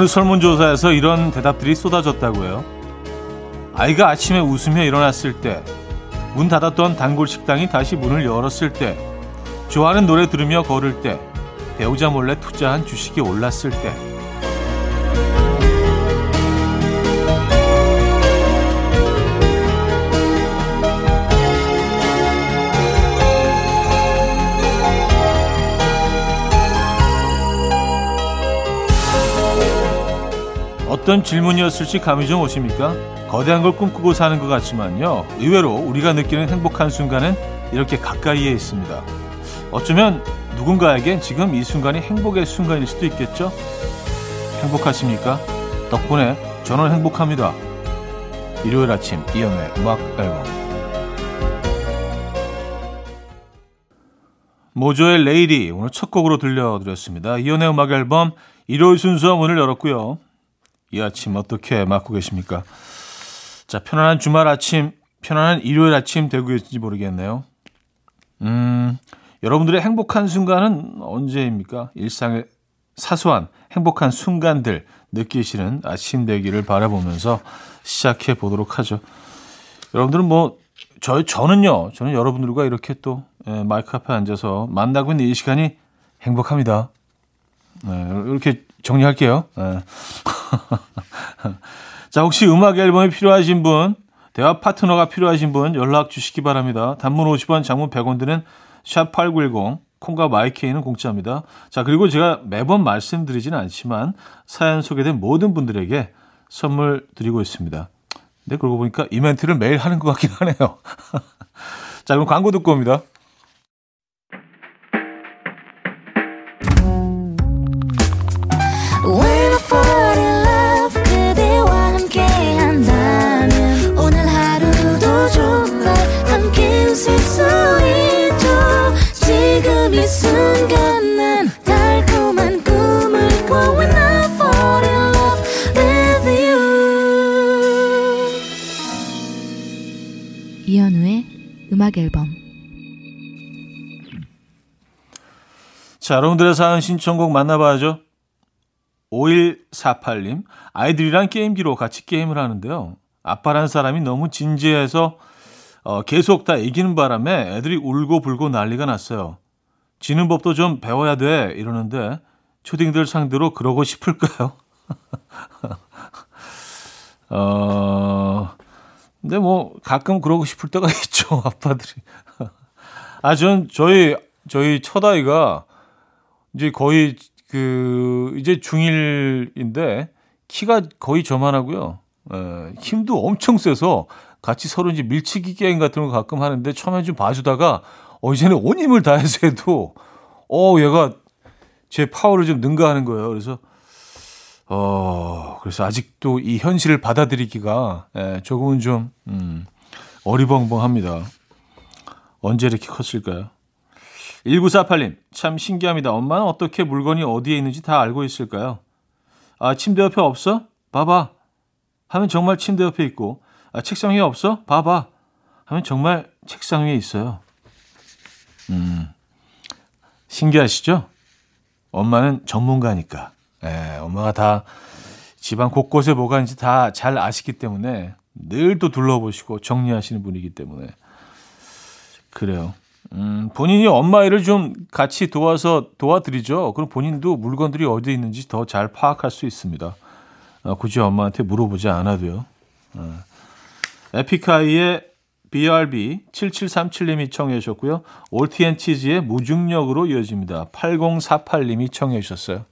어느 설문조사에서 이런 대답들이 쏟아졌다고 해요. 아이가 아침에 웃으며 일어났을 때, 문 닫았던 단골 식당이 다시 문을 열었을 때, 좋아하는 노래 들으며 걸을 때, 배우자 몰래 투자한 주식이 올랐을 때, 어떤 질문이었을지 감이 좀 오십니까? 거대한 걸 꿈꾸고 사는 것 같지만요. 의외로 우리가 느끼는 행복한 순간은 이렇게 가까이에 있습니다. 어쩌면 누군가에겐 지금 이 순간이 행복의 순간일 수도 있겠죠? 행복하십니까? 덕분에 저는 행복합니다. 일요일 아침 이연의 음악 앨범 모조의 레이디 오늘 첫 곡으로 들려드렸습니다. 이연의 음악 앨범 일요일 순서 문을 열었고요. 이 아침 어떻게 맞고 계십니까? 자, 편안한 주말 아침, 편안한 일요일 아침 되고 계신지 모르겠네요. 음, 여러분들의 행복한 순간은 언제입니까? 일상의 사소한 행복한 순간들 느끼시는 아침 되기를 바라보면서 시작해 보도록 하죠. 여러분들은 뭐, 저, 저는요, 저는 여러분들과 이렇게 또 예, 마이크 앞에 앉아서 만나고 있는 이 시간이 행복합니다. 네, 이렇게 정리할게요. 네. 자, 혹시 음악 앨범이 필요하신 분, 대화 파트너가 필요하신 분 연락 주시기 바랍니다. 단문 50원, 장문 100원 드는 샵8910, 콩과 마이케이는 공짜입니다. 자, 그리고 제가 매번 말씀드리지는 않지만 사연 소개된 모든 분들에게 선물 드리고 있습니다. 네, 그러고 보니까 이벤트를 매일 하는 것 같긴 하네요. 자, 그럼 광고 듣고 옵니다. 음악 앨범 자, 여러분들의 사연 신청곡 만나봐야죠. 5148님, 아이들이랑 게임기로 같이 게임을 하는데요. 아빠란 사람이 너무 진지해서 어, 계속 다 이기는 바람에 애들이 울고 불고 난리가 났어요. 지는 법도 좀 배워야 돼 이러는데 초딩들 상대로 그러고 싶을까요? 어, 근데 뭐 가끔 그러고 싶을 때가 있죠 아빠들이. 아 전 저희 저희 첫 아이가 이제 거의 그 이제 중1인데 키가 거의 저만하고요. 에, 힘도 엄청 세서 같이 서로 이제 밀치기 게임 같은 거 가끔 하는데 처음에 좀 봐주다가 어 이제는 온 힘을 다해서 해도 어 얘가 제 파워를 좀 능가하는 거예요. 그래서 어, 그래서 아직도 이 현실을 받아들이기가 예, 조금은 좀 음, 어리벙벙합니다. 언제 이렇게 컸을까요? 1948님, 참 신기합니다. 엄마는 어떻게 물건이 어디에 있는지 다 알고 있을까요? 아, 침대 옆에 없어? 봐봐. 하면 정말 침대 옆에 있고, 아, 책상 위에 없어? 봐봐. 하면 정말 책상 위에 있어요. 음, 신기하시죠? 엄마는 전문가니까. 예, 엄마가 다 집안 곳곳에 뭐가 있는지 다 잘 아시기 때문에 늘 또 둘러보시고 정리하시는 분이기 때문에 그래요. 음, 본인이 엄마 일을 좀 같이 도와서 도와드리죠. 그럼 본인도 물건들이 어디에 있는지 더 잘 파악할 수 있습니다. 어, 굳이 엄마한테 물어보지 않아도요. 어. 에픽하이의 BRB 7737님이 청해 주셨고요. 올티앤치즈의 무중력으로 이어집니다. 8048님이 청해 주셨어요.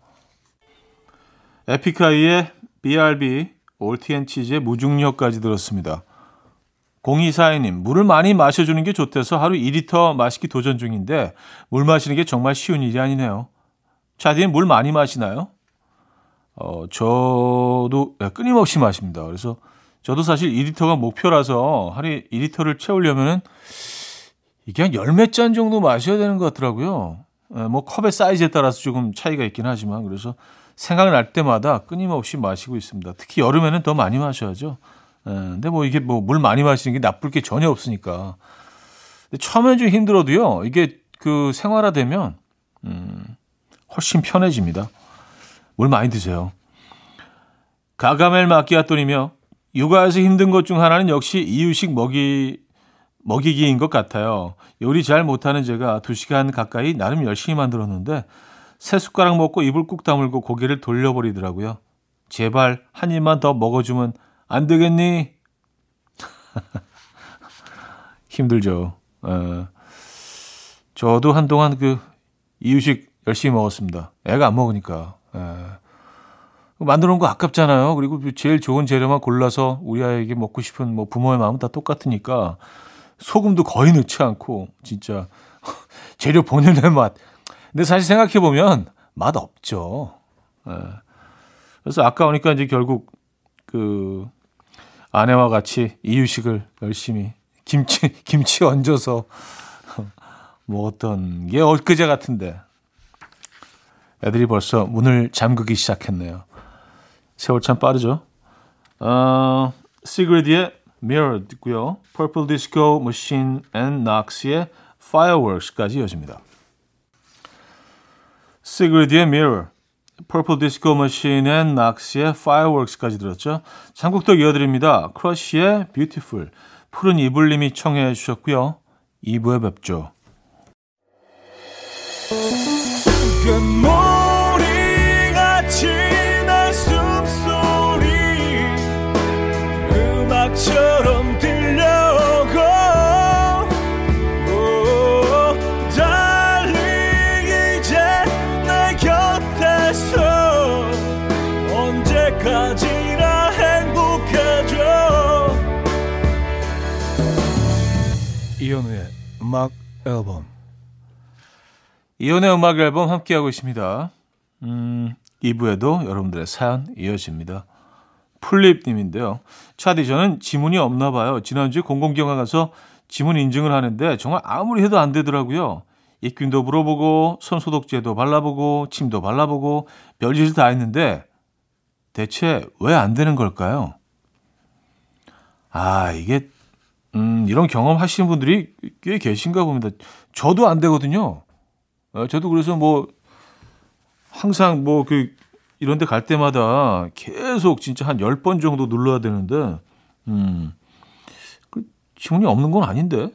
에픽하이의 BRB, 올티앤치즈의 무중력까지 들었습니다. 0242님, 물을 많이 마셔주는 게 좋대서 하루 2리터 마시기 도전 중인데 물 마시는 게 정말 쉬운 일이 아니네요. 차디는 물 많이 마시나요? 어, 저도 끊임없이 마십니다. 그래서 저도 사실 2리터가 목표라서 하루에 2리터를 채우려면은 이게 한 열몇 잔 정도 마셔야 되는 것 같더라고요. 뭐 컵의 사이즈에 따라서 조금 차이가 있긴 하지만 그래서 생각날 때마다 끊임없이 마시고 있습니다. 특히 여름에는 더 많이 마셔야죠. 에, 예, 근데 뭐 이게 뭐 물 많이 마시는 게 나쁠 게 전혀 없으니까. 근데 처음엔 좀 힘들어도요. 이게 그 생활화되면 음, 훨씬 편해집니다. 물 많이 드세요. 가가멜 마키아토니며 육아에서 힘든 것 중 하나는 역시 이유식 먹이 먹이기인 것 같아요. 요리 잘 못하는 제가 2시간 가까이 나름 열심히 만들었는데 세 숟가락 먹고 입을 꾹 다물고 고개를 돌려버리더라고요. 제발 한 입만 더 먹어주면 안 되겠니? 힘들죠. 어, 저도 한동안 그 이유식 열심히 먹었습니다. 애가 안 먹으니까. 에. 만들어 놓은 거 아깝잖아요. 그리고 제일 좋은 재료만 골라서 우리 아이에게 먹고 싶은 뭐 부모의 마음은 다 똑같으니까 소금도 거의 넣지 않고 진짜 재료 본연의 맛. 근데 사실 생각해 보면 맛 없죠. 에. 그래서 아까우니까 이제 결국 그 아내와 같이 이유식을 열심히 김치 김치 얹어서 먹었던 게 엊그제 같은데 애들이 벌써 문을 잠그기 시작했네요. 세월 참 빠르죠. 어, 시그레디의 Mirror 듣고요. Purple Disco Machine and Knox의 Fireworks까지 이어집니다. 시그레디의 Mirror, Purple Disco Machine and Knox의 Fireworks까지 들었죠. 장국도 이어드립니다. 크러쉬의 Beautiful, 푸른 이불님이 청해 주셨고요. 2부에 뵙죠. 앨범 이혼의 음악 앨범 함께하고 있습니다. 음, 2부에도 여러분들의 사연 이어집니다. 풀립님인데요. 차디 저는 지문이 없나 봐요. 지난주에 공공기관 가서 지문 인증을 하는데 정말 아무리 해도 안 되더라고요. 입균도 물어보고 손소독제도 발라보고 침도 발라보고 별짓을 다 했는데 대체 왜 안 되는 걸까요? 아 이게 음, 이런 경험 하시는 분들이 꽤 계신가 봅니다. 저도 안 되거든요. 어, 저도 그래서 뭐 항상 뭐 그 이런 데 갈 때마다 계속 진짜 한 10번 정도 눌러야 되는데 음. 그 지문이 없는 건 아닌데.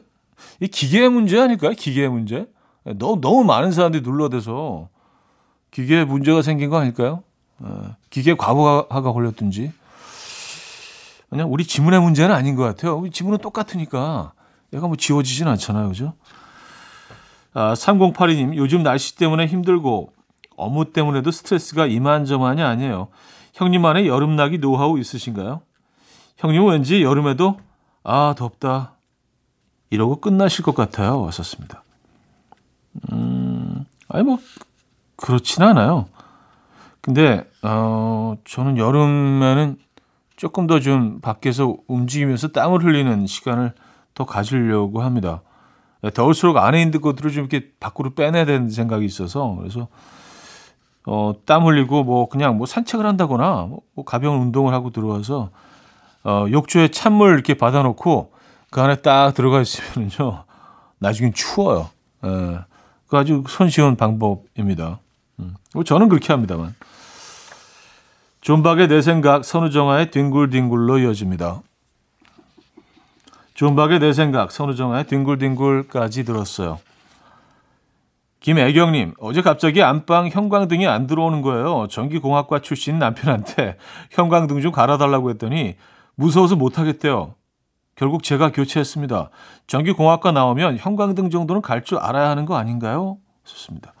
이 기계의 문제 아닐까요? 기계의 문제? 너무 너무 많은 사람들이 눌러대서 기계에 문제가 생긴 거 아닐까요? 어, 기계 과부하가 걸렸든지. 그냥 우리 지문의 문제는 아닌 것 같아요. 우리 지문은 똑같으니까 얘가 뭐 지워지진 않잖아요, 그죠? 아, 3082님, 요즘 날씨 때문에 힘들고 업무 때문에도 스트레스가 이만저만이 아니에요. 형님만의 여름나기 노하우 있으신가요? 형님은 왠지 여름에도 아 덥다 이러고 끝나실 것 같아요. 왔었습니다. 음, 아니 뭐 그렇진 않아요. 근데 어 저는 여름에는 조금 더 좀 밖에서 움직이면서 땀을 흘리는 시간을 더 가지려고 합니다. 더울수록 안에 있는 것들을 좀 이렇게 밖으로 빼내야 되는 생각이 있어서 그래서 어, 땀 흘리고 뭐 그냥 뭐 산책을 한다거나 뭐 가벼운 운동을 하고 들어와서 어, 욕조에 찬물 이렇게 받아놓고 그 안에 딱 들어가 있으면요 나중엔 추워요. 예. 그 아주 손쉬운 방법입니다. 음. 뭐 저는 그렇게 합니다만. 존박의 내 생각, 선우정아의 뒹굴뒹굴로 이어집니다. 존박의 내 생각, 선우정아의 뒹굴뒹굴까지 들었어요. 김애경님, 어제 갑자기 안방 형광등이 안 들어오는 거예요. 전기공학과 출신 남편한테 형광등 좀 갈아달라고 했더니 무서워서 못하겠대요. 결국 제가 교체했습니다. 전기공학과 나오면 형광등 정도는 갈 줄 알아야 하는 거 아닌가요? 좋습니다.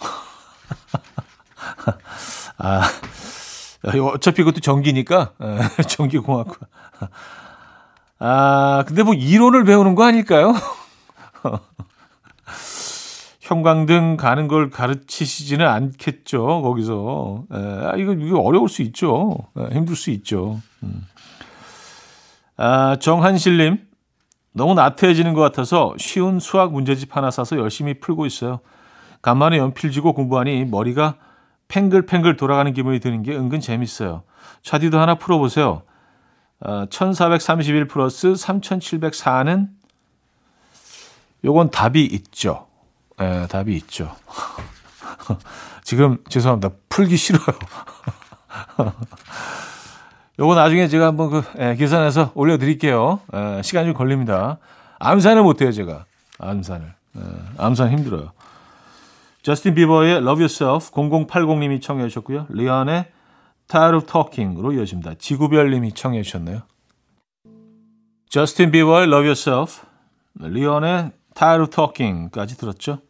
아, 어차피 그것도 전기니까, 전기공학과. 아, 근데 뭐 이론을 배우는 거 아닐까요? 형광등 가는 걸 가르치시지는 않겠죠, 거기서. 에, 아, 이거, 이거 어려울 수 있죠. 에, 힘들 수 있죠. 음. 아, 정한실님. 너무 나태해지는 것 같아서 쉬운 수학 문제집 하나 사서 열심히 풀고 있어요. 간만에 연필 쥐고 공부하니 머리가 팽글팽글 돌아가는 기분이 드는 게 은근 재밌어요. 차디도 하나 풀어보세요. 어, 1431 플러스 3704는 요건 답이 있죠. 예, 답이 있죠. 지금 죄송합니다. 풀기 싫어요. 요거 나중에 제가 한번 그 예, 계산해서 올려드릴게요. 예, 시간이 좀 걸립니다. 암산을 못해요 제가 암산을. 예, 암산 힘들어요. 저스틴 비버의 Love Yourself 0080님이 청해 주셨고요. 리안의 Tired of Talking으로 이어집니다. 지구별님이 청해 주셨네요. 저스틴 비버의 Love Yourself, 리언의 Tired of Talking까지 들었죠.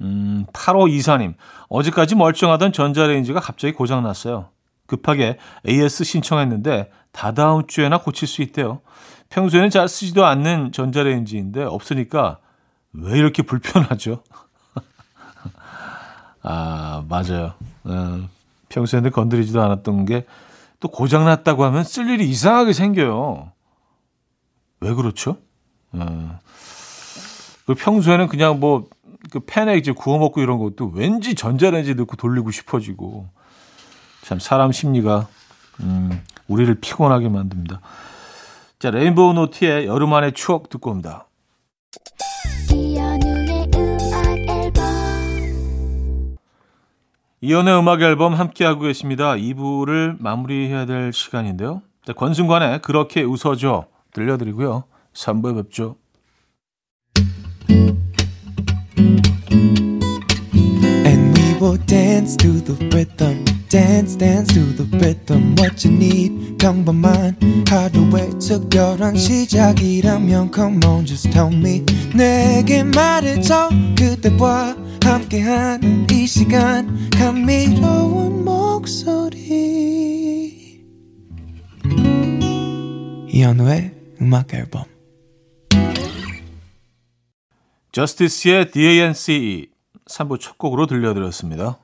음, 8호 이사님. 어제까지 멀쩡하던 전자레인지가 갑자기 고장났어요. 급하게 AS 신청했는데 다다음 주에나 고칠 수 있대요. 평소에는 잘 쓰지도 않는 전자레인지인데 없으니까 왜 이렇게 불편하죠? 아, 맞아요. 음, 평소에는 건드리지도 않았던 게 또 고장났다고 하면 쓸 일이 이상하게 생겨요. 왜 그렇죠? 음. 그 평소에는 그냥 뭐 그 팬에 이제 구워 먹고 이런 것도 왠지 전자레인지 넣고 돌리고 싶어지고 참 사람 심리가 음, 우리를 피곤하게 만듭니다. 자 레인보우 노트의 여름 안의 추억 듣고 옵니다. 이연의 음악 앨범 함께하고 계십니다. 2부를 마무리해야 될 시간인데요. 자, 권순관의 그렇게 웃어줘 들려드리고요. 3부에 뵙죠. Will dance to the rhythm. Dance dance to the rhythm what you need. 평범한 하루의 특별한 시작이라면 come on just tell me. 내게 말해줘 그대와 함께한 이 시간. 감미로운 목소리. 이현우의 음악 앨범. 저스티스의 DANCE 3부 첫 곡으로 들려드렸습니다.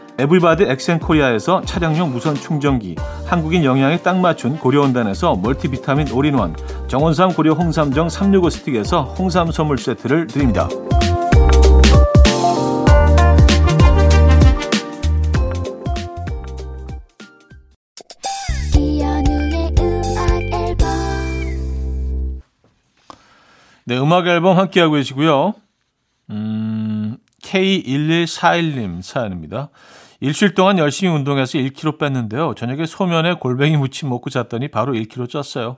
에블바드 엑센코리아에서 차량용 무선 충전기, 한국인 영양에 딱 맞춘 고려원단에서 멀티비타민 올인원, 정원삼 고려 홍삼정 365 스틱에서 홍삼 선물 세트를 드립니다. 네, 음악 앨범 함께하고 계시고요. 음, K1141님 사연입니다. 일주일 동안 열심히 운동해서 1kg 뺐는데요. 저녁에 소면에 골뱅이 무침 먹고 잤더니 바로 1kg 쪘어요.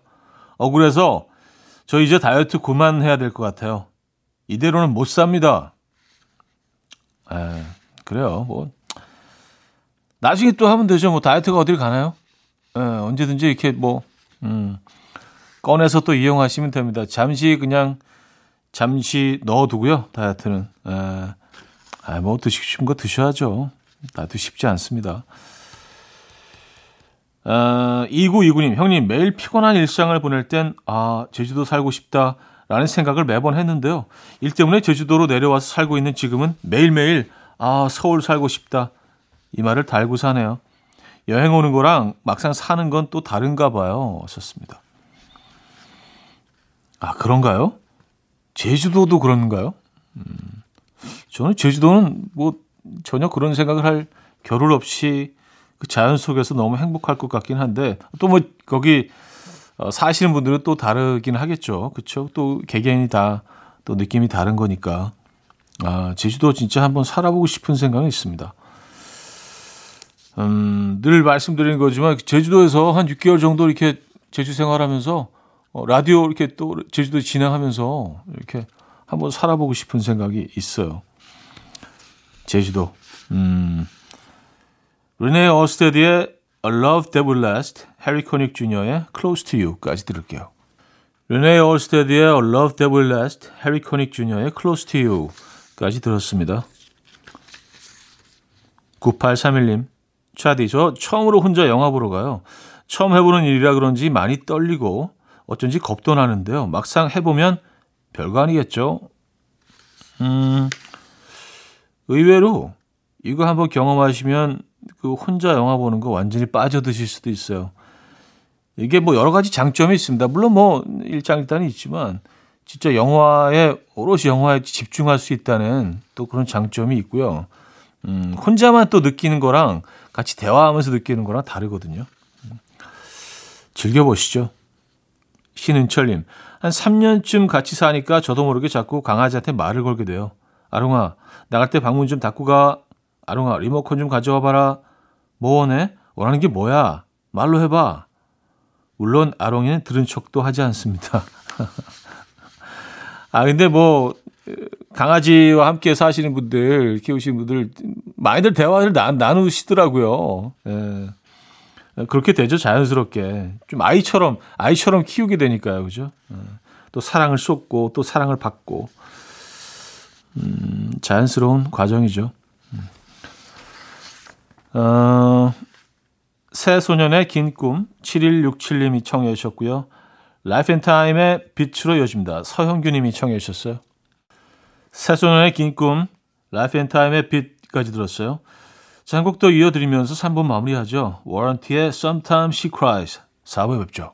억울해서 저 이제 다이어트 그만해야 될 것 같아요. 이대로는 못 삽니다. 에, 그래요. 뭐 나중에 또 하면 되죠. 뭐 다이어트가 어딜 가나요? 에, 언제든지 이렇게 뭐 음, 꺼내서 또 이용하시면 됩니다. 잠시 그냥 잠시 넣어두고요. 다이어트는 에, 아, 뭐 드시고 싶은 거 드셔야죠. 나도 쉽지 않습니다. 어, 2929님, 형님, 매일 피곤한 일상을 보낼 땐, 아, 제주도 살고 싶다. 라는 생각을 매번 했는데요. 일 때문에 제주도로 내려와서 살고 있는 지금은 매일매일, 아, 서울 살고 싶다. 이 말을 달고 사네요. 여행 오는 거랑 막상 사는 건 또 다른가 봐요. 썼습니다. 아, 그런가요? 제주도도 그런가요? 음, 저는 제주도는 뭐 전혀 그런 생각을 할 겨를 없이 그 자연 속에서 너무 행복할 것 같긴 한데 또 뭐 거기 어, 사시는 분들은 또 다르긴 하겠죠. 그렇죠? 또 개개인이 다 또 느낌이 다른 거니까. 아, 제주도 진짜 한번 살아보고 싶은 생각은 있습니다. 음, 늘 말씀드리는 거지만 제주도에서 한 6개월 정도 이렇게 제주 생활하면서 어, 라디오 이렇게 또 제주도 진행하면서 이렇게 한번 살아보고 싶은 생각이 있어요. 제주도. 음. 르네 어스테드의 A Love That Will Last, 해리 코닉 주니어의 Close to You까지 들을게요. 르네 올스테드의 A Love That Will Last, 해리 코닉 주니어의 Close to You까지 들었습니다. 9831님, 차디, 저 처음으로 혼자 영화 보러 가요. 처음 해보는 일이라 그런지 많이 떨리고 어쩐지 겁도 나는데요. 막상 해보면 별거 아니겠죠? 음, 의외로 이거 한번 경험하시면 그 혼자 영화 보는 거 완전히 빠져드실 수도 있어요. 이게 뭐 여러 가지 장점이 있습니다. 물론 뭐 일장일단이 있지만 진짜 영화에 오롯이 영화에 집중할 수 있다는 또 그런 장점이 있고요. 음, 혼자만 또 느끼는 거랑 같이 대화하면서 느끼는 거랑 다르거든요. 음, 즐겨보시죠. 신은철님, 한 3년쯤 같이 사니까 저도 모르게 자꾸 강아지한테 말을 걸게 돼요. 아롱아, 나갈 때 방문 좀 닫고 가. 아롱아, 리모컨 좀 가져와 봐라. 뭐 원해? 원하는 게 뭐야? 말로 해봐. 물론 아롱이는 들은 척도 하지 않습니다. 아, 근데 뭐, 강아지와 함께 사시는 분들, 키우시는 분들, 많이들 대화를 나, 나누시더라고요. 예. 그렇게 되죠, 자연스럽게. 좀 아이처럼, 아이처럼 키우게 되니까요, 그죠? 예. 또 사랑을 쏟고, 또 사랑을 받고. 음, 자연스러운 과정이죠. 음. 어, 새소년의 긴 꿈, 7167님이 청해 주셨고요. 라이프 앤 타임의 빛으로 이어집니다. 서형규님이 청해 주셨어요. 새소년의 긴 꿈, 라이프 앤 타임의 빛까지 들었어요. 자, 한 곡 더 이어드리면서 3부 마무리하죠. 워런트의 Sometimes She Cries. 4부에 뵙죠.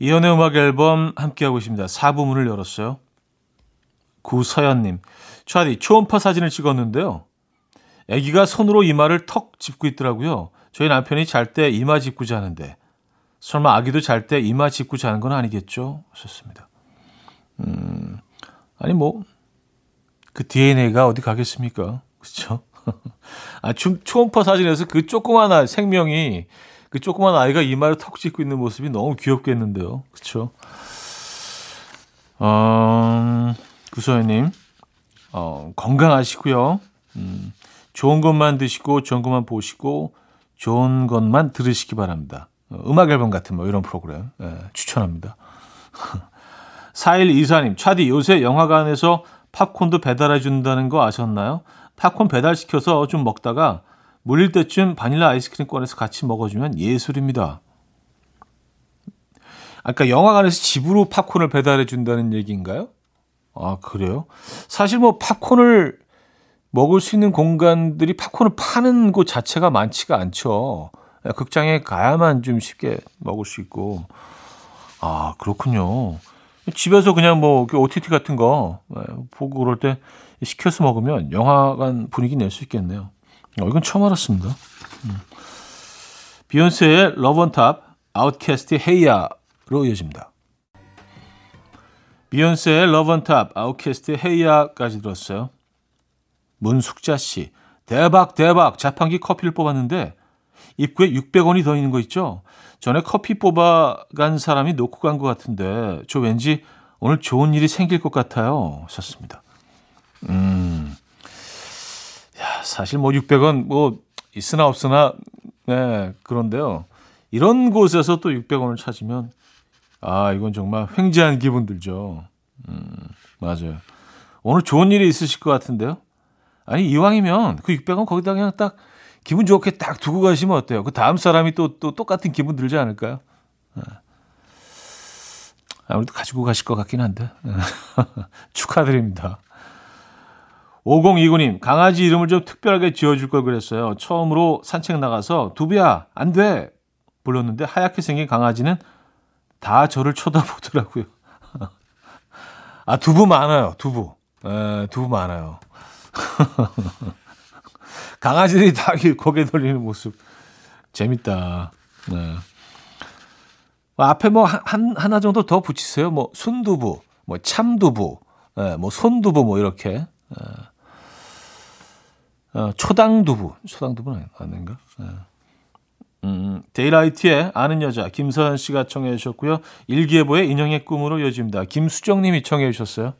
이연의 음악 앨범 함께하고 있습니다. 4부 문을 열었어요. 구서연님, 차디 초음파 사진을 찍었는데요. 아기가 손으로 이마를 턱 짚고 있더라고요. 저희 남편이 잘 때 이마 짚고 자는데 설마 아기도 잘 때 이마 짚고 자는 건 아니겠죠? 하셨습니다. 음, 아니 뭐 그 DNA가 어디 가겠습니까? 그렇죠? 아, 초음파 사진에서 그 조그마한 아, 생명이 그 조그만 아이가 이마를 턱 짚고 있는 모습이 너무 귀엽겠는데요. 그렇죠? 어, 구소연님, 어, 건강하시고요. 음, 좋은 것만 드시고, 좋은 것만 보시고, 좋은 것만 들으시기 바랍니다. 어, 음악 앨범 같은 뭐 이런 프로그램 예, 추천합니다. 4124님, 차디 요새 영화관에서 팝콘도 배달해 준다는 거 아셨나요? 팝콘 배달시켜서 좀 먹다가 물릴 때쯤 바닐라 아이스크림 꺼내서 같이 먹어주면 예술입니다. 아까 영화관에서 집으로 팝콘을 배달해 준다는 얘기인가요? 아, 그래요? 사실 뭐 팝콘을 먹을 수 있는 공간들이 팝콘을 파는 곳 자체가 많지가 않죠. 극장에 가야만 좀 쉽게 먹을 수 있고. 아, 그렇군요. 집에서 그냥 뭐 OTT 같은 거 네, 보고 그럴 때 시켜서 먹으면 영화관 분위기 낼 수 있겠네요. 어, 이건 처음 알았습니다. 음. 비욘세의 Love On Top, 아웃캐스트의 Hey Ya로 이어집니다. 비욘세의 Love On Top, 아웃캐스트의 Hey Ya까지 들었어요. 문숙자 씨, 대박 대박 자판기 커피를 뽑았는데 입구에 600원이 더 있는 거 있죠? 전에 커피 뽑아간 사람이 놓고 간 것 같은데 저 왠지 오늘 좋은 일이 생길 것 같아요. 하셨습니다. 음, 야, 사실 뭐 600원 뭐 있으나 없으나 네, 그런데요. 이런 곳에서 또 600원을 찾으면 아, 이건 정말 횡재한 기분 들죠. 음, 맞아요. 오늘 좋은 일이 있으실 것 같은데요. 아니, 이왕이면 그 600원 거기다 그냥 딱 기분 좋게 딱 두고 가시면 어때요? 그 다음 사람이 또, 또 똑같은 기분 들지 않을까요? 네. 아무래도 가지고 가실 것 같긴 한데. 축하드립니다. 5029님, 강아지 이름을 좀 특별하게 지어줄 걸 그랬어요. 처음으로 산책 나가서 두비야, 안 돼! 불렀는데 하얗게 생긴 강아지는 다 저를 쳐다보더라고요. 아, 두부 많아요, 두부. 에, 두부 많아요. 강아지들이 다 고개 돌리는 모습 재밌다. 네. 뭐 앞에 뭐 한, 하나 정도 더 붙이세요. 뭐 순두부, 뭐 참두부, 네, 뭐 손두부 뭐 이렇게. 네. 어, 초당두부, 초당두부는 아닌가? 네. 음, 데이라이트의 아는 여자 김서연 씨가 청해 주셨고요. 일기예보의 인형의 꿈으로 이어집니다. 김수정 님이 청해 주셨어요.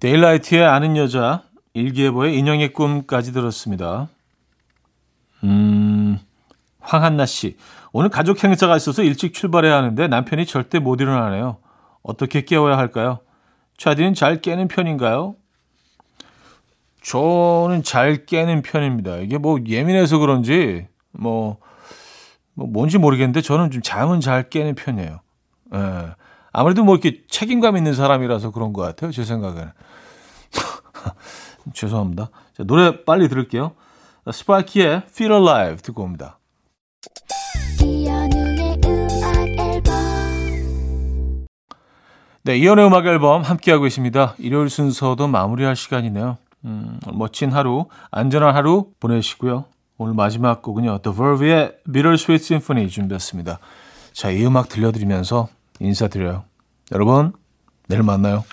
데일라이트의 아는 여자 일기예보의 인형의 꿈까지 들었습니다. 음, 황한나 씨. 오늘 가족 행사가 있어서 일찍 출발해야 하는데 남편이 절대 못 일어나네요. 어떻게 깨워야 할까요? 차디는 잘 깨는 편인가요? 저는 잘 깨는 편입니다. 이게 뭐 예민해서 그런지 뭐, 뭐 뭔지 모르겠는데 저는 좀 잠은 잘 깨는 편이에요. 예. 아무래도 뭐 이렇게 책임감 있는 사람이라서 그런 것 같아요. 제 생각에는. 죄송합니다. 자, 노래 빨리 들을게요. 스파이키의 Feel Alive 듣고 옵니다. 네, 이연의 음악 앨범 함께하고 계십니다. 일요일 순서도 마무리할 시간이네요. 음, 멋진 하루, 안전한 하루 보내시고요. 오늘 마지막 곡은요. The Verve의 Bittersweet Symphony 준비했습니다. 자, 이 음악 들려드리면서 인사드려요. 여러분, 내일 만나요.